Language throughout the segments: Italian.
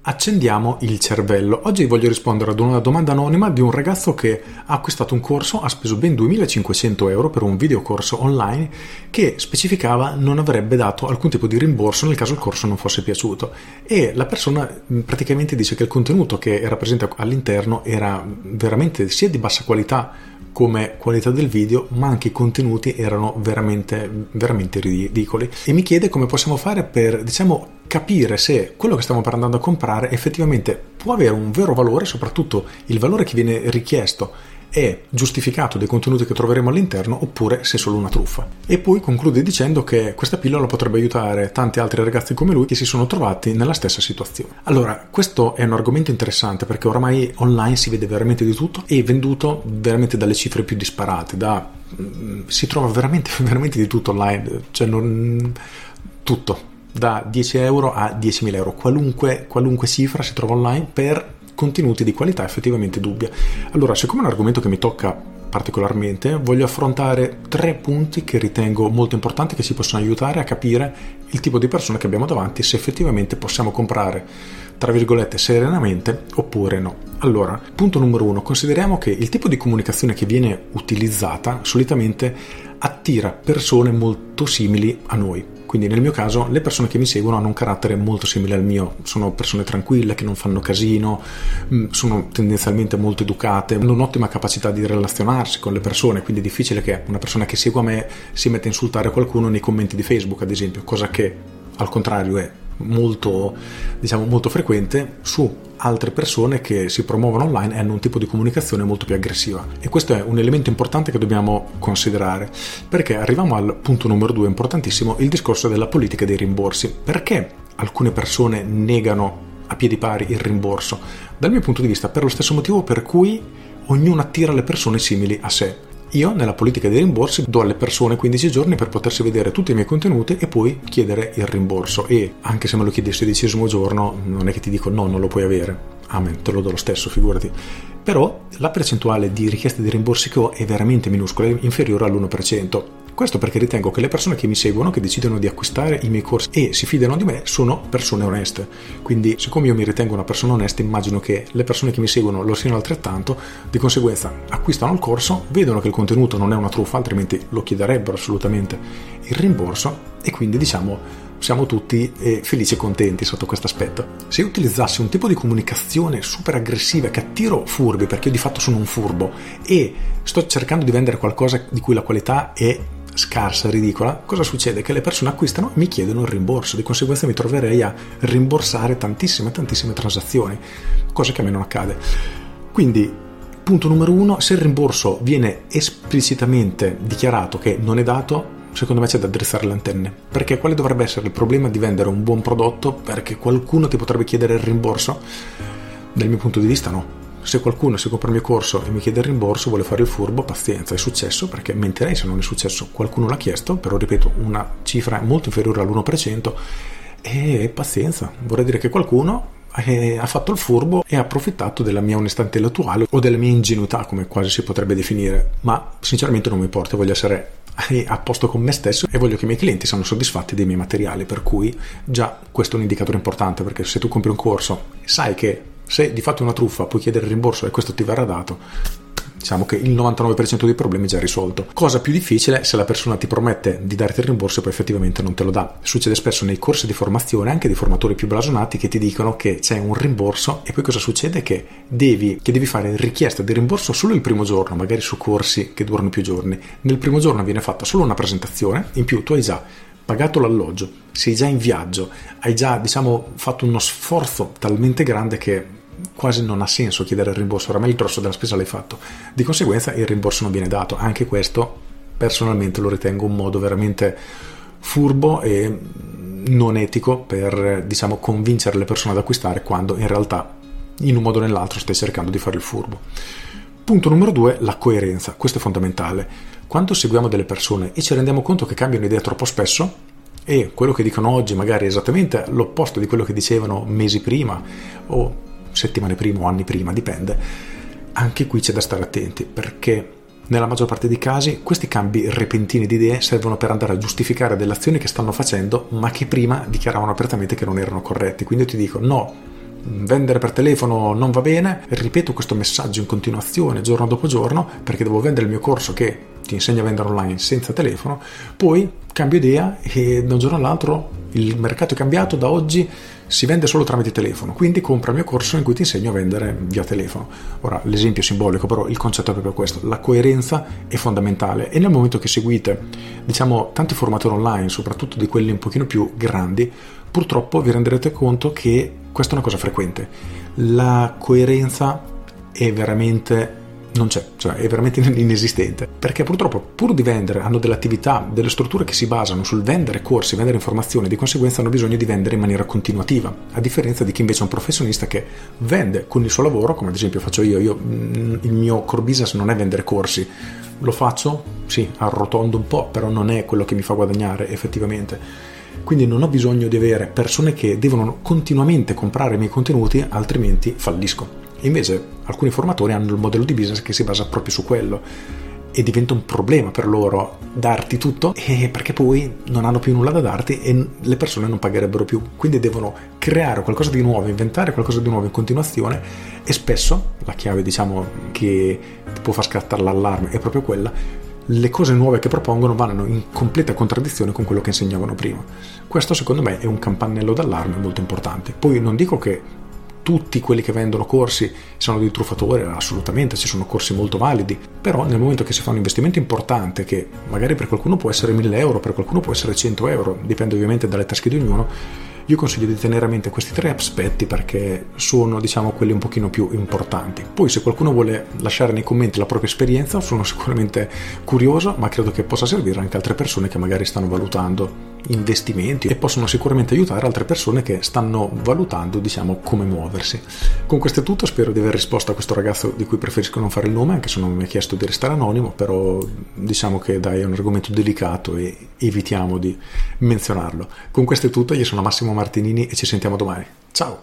Accendiamo il cervello. Oggi voglio rispondere ad una domanda anonima di un ragazzo che ha acquistato un corso, ha speso ben 2500 euro per un videocorso online che specificava non avrebbe dato alcun tipo di rimborso nel caso il corso non fosse piaciuto. E la persona praticamente dice che il contenuto che era presente all'interno era veramente sia di bassa qualità come qualità del video, ma anche i contenuti erano veramente, veramente ridicoli. E mi chiede come possiamo fare per, diciamo, capire se quello che stiamo andando a comprare effettivamente può avere un vero valore, soprattutto il valore che viene richiesto è giustificato dai contenuti che troveremo all'interno oppure se è solo una truffa. E poi conclude dicendo che questa pillola potrebbe aiutare tanti altri ragazzi come lui che si sono trovati nella stessa situazione. Allora, questo è un argomento interessante perché oramai online si vede veramente di tutto e venduto veramente dalle cifre più disparate, da, mm, si trova veramente, veramente di tutto online, cioè non, tutto, da 10 euro a 10.000 euro, qualunque, qualunque cifra si trova online per contenuti di qualità effettivamente dubbia. Allora, siccome è un argomento che mi tocca particolarmente, voglio affrontare tre punti che ritengo molto importanti che ci possono aiutare a capire il tipo di persone che abbiamo davanti se effettivamente possiamo comprare, tra virgolette, serenamente oppure no. Allora, punto numero uno, consideriamo che il tipo di comunicazione che viene utilizzata solitamente attira persone molto simili a noi. Quindi nel mio caso le persone che mi seguono hanno un carattere molto simile al mio, sono persone tranquille che non fanno casino, mm, sono tendenzialmente molto educate, hanno un'ottima capacità di relazionarsi con le persone, quindi è difficile che una persona che segue a me si metta a insultare qualcuno nei commenti di Facebook, ad esempio, cosa che al contrario è molto, diciamo, molto frequente su altre persone che si promuovono online e hanno un tipo di comunicazione molto più aggressiva. E questo è un elemento importante che dobbiamo considerare, perché arriviamo al punto numero due, importantissimo, il discorso della politica dei rimborsi. Perché alcune persone negano a piedi pari il rimborso? Dal mio punto di vista, per lo stesso motivo per cui ognuno attira le persone simili a sé. Io nella politica dei rimborsi do alle persone 15 giorni per potersi vedere tutti i miei contenuti e poi chiedere il rimborso e anche se me lo chiedi il sedicesimo giorno non è che ti dico no, non lo puoi avere. Amen, te lo do lo stesso, figurati. Però la percentuale di richieste di rimborsi che ho è veramente minuscola, è inferiore all'1%. Questo perché ritengo che le persone che mi seguono, che decidono di acquistare i miei corsi e si fidano di me, sono persone oneste. Quindi, siccome io mi ritengo una persona onesta, immagino che le persone che mi seguono lo siano altrettanto, di conseguenza acquistano il corso, vedono che il contenuto non è una truffa, altrimenti lo chiederebbero assolutamente il rimborso e quindi diciamo siamo tutti eh, felici e contenti sotto questo aspetto. Se io utilizzassi un tipo di comunicazione super aggressiva che attiro furbi, perché io di fatto sono un furbo, e sto cercando di vendere qualcosa di cui la qualità è scarsa, ridicola, cosa succede? Che le persone acquistano e mi chiedono il rimborso, di conseguenza mi troverei a rimborsare tantissime, tantissime transazioni, cosa che a me non accade. Quindi, punto numero uno, se il rimborso viene esplicitamente dichiarato che non è dato, secondo me c'è da drizzare le antenne. Perché quale dovrebbe essere il problema di vendere un buon prodotto perché qualcuno ti potrebbe chiedere il rimborso? Dal mio punto di vista no se qualcuno si compra il mio corso e mi chiede il rimborso, vuole fare il furbo, pazienza, è successo perché mentirei se non è successo. Qualcuno l'ha chiesto, però ripeto, una cifra molto inferiore all'1% e pazienza. Vorrei dire che qualcuno ha fatto il furbo e ha approfittato della mia onestà intellettuale o della mia ingenuità, come quasi si potrebbe definire. Ma sinceramente non mi importa, voglio essere a posto con me stesso e voglio che i miei clienti siano soddisfatti dei miei materiali, per cui già questo è un indicatore importante perché se tu compri un corso sai che se di fatto è una truffa puoi chiedere il rimborso e questo ti verrà dato, diciamo che il 99% dei problemi è già risolto. Cosa più difficile se la persona ti promette di darti il rimborso e poi effettivamente non te lo dà. Succede spesso nei corsi di formazione, anche di formatori più blasonati, che ti dicono che c'è un rimborso e poi cosa succede? Che devi, che devi fare richiesta di rimborso solo il primo giorno, magari su corsi che durano più giorni. Nel primo giorno viene fatta solo una presentazione, in più tu hai già pagato l'alloggio, sei già in viaggio, hai già diciamo fatto uno sforzo talmente grande che quasi non ha senso chiedere il rimborso, oramai il grosso della spesa l'hai fatto. Di conseguenza il rimborso non viene dato. Anche questo personalmente lo ritengo un modo veramente furbo e non etico per diciamo convincere le persone ad acquistare quando in realtà in un modo o nell'altro stai cercando di fare il furbo. Punto numero due, la coerenza. Questo è fondamentale. Quando seguiamo delle persone e ci rendiamo conto che cambiano idea troppo spesso, e quello che dicono oggi magari è esattamente l'opposto di quello che dicevano mesi prima o settimane prima o anni prima, dipende. Anche qui c'è da stare attenti perché nella maggior parte dei casi questi cambi repentini di idee servono per andare a giustificare delle azioni che stanno facendo ma che prima dichiaravano apertamente che non erano corretti. Quindi io ti dico no, vendere per telefono non va bene, ripeto questo messaggio in continuazione giorno dopo giorno perché devo vendere il mio corso che ti insegna a vendere online senza telefono, poi cambio idea e da un giorno all'altro il mercato è cambiato, da oggi si vende solo tramite telefono, quindi compra il mio corso in cui ti insegno a vendere via telefono. Ora, l'esempio è simbolico, però il concetto è proprio questo, la coerenza è fondamentale e nel momento che seguite, diciamo, tanti formatori online, soprattutto di quelli un pochino più grandi, purtroppo vi renderete conto che questa è una cosa frequente. La coerenza è veramente non c'è, cioè è veramente inesistente, perché purtroppo pur di vendere hanno delle attività, delle strutture che si basano sul vendere corsi, vendere informazioni, di conseguenza hanno bisogno di vendere in maniera continuativa, a differenza di chi invece è un professionista che vende con il suo lavoro, come ad esempio faccio io, io mm, il mio core business non è vendere corsi, lo faccio, sì, arrotondo un po', però non è quello che mi fa guadagnare effettivamente. Quindi non ho bisogno di avere persone che devono continuamente comprare i miei contenuti, altrimenti fallisco. Invece alcuni formatori hanno il modello di business che si basa proprio su quello e diventa un problema per loro darti tutto perché poi non hanno più nulla da darti e le persone non pagherebbero più. Quindi devono creare qualcosa di nuovo, inventare qualcosa di nuovo in continuazione e spesso la chiave diciamo che può far scattare l'allarme è proprio quella le cose nuove che propongono vanno in completa contraddizione con quello che insegnavano prima. Questo secondo me è un campanello d'allarme molto importante. Poi non dico che tutti quelli che vendono corsi sono dei truffatori, assolutamente, ci sono corsi molto validi, però nel momento che si fa un investimento importante, che magari per qualcuno può essere 1000 euro, per qualcuno può essere 100 euro, dipende ovviamente dalle tasche di ognuno, io consiglio di tenere a mente questi tre aspetti perché sono diciamo quelli un pochino più importanti. Poi se qualcuno vuole lasciare nei commenti la propria esperienza sono sicuramente curioso ma credo che possa servire anche altre persone che magari stanno valutando investimenti e possono sicuramente aiutare altre persone che stanno valutando diciamo come muoversi. Con questo è tutto spero di aver risposto a questo ragazzo di cui preferisco non fare il nome anche se non mi ha chiesto di restare anonimo però diciamo che dai è un argomento delicato e evitiamo di menzionarlo. Con questo è tutto io sono Massimo Martinini e ci sentiamo domani. Ciao!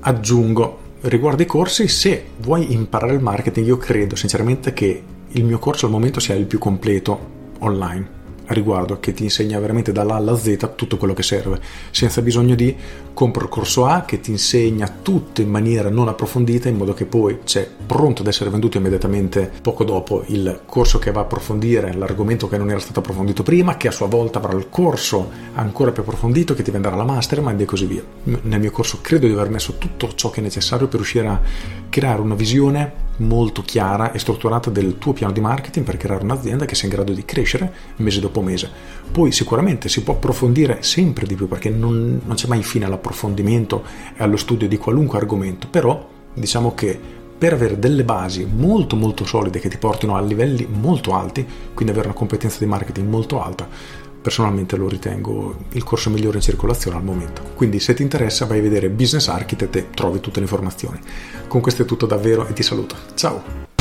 Aggiungo riguardo i corsi se vuoi imparare il marketing io credo sinceramente che il mio corso al momento sia il più completo online a riguardo che ti insegna veramente dall'A alla Z tutto quello che serve, senza bisogno di compro il corso A che ti insegna tutto in maniera non approfondita in modo che poi c'è pronto ad essere venduto immediatamente poco dopo il corso che va a approfondire l'argomento che non era stato approfondito prima, che a sua volta avrà il corso ancora più approfondito che ti venderà la mastermind e così via. Nel mio corso credo di aver messo tutto ciò che è necessario per riuscire a creare una visione molto chiara e strutturata del tuo piano di marketing per creare un'azienda che sia in grado di crescere mese dopo mese. Poi sicuramente si può approfondire sempre di più perché non, non c'è mai fine all'approfondimento e allo studio di qualunque argomento, però diciamo che per avere delle basi molto molto solide che ti portino a livelli molto alti, quindi avere una competenza di marketing molto alta, personalmente lo ritengo il corso migliore in circolazione al momento. Quindi se ti interessa vai a vedere Business Architect e trovi tutte le informazioni. Con questo è tutto davvero e ti saluto. Ciao!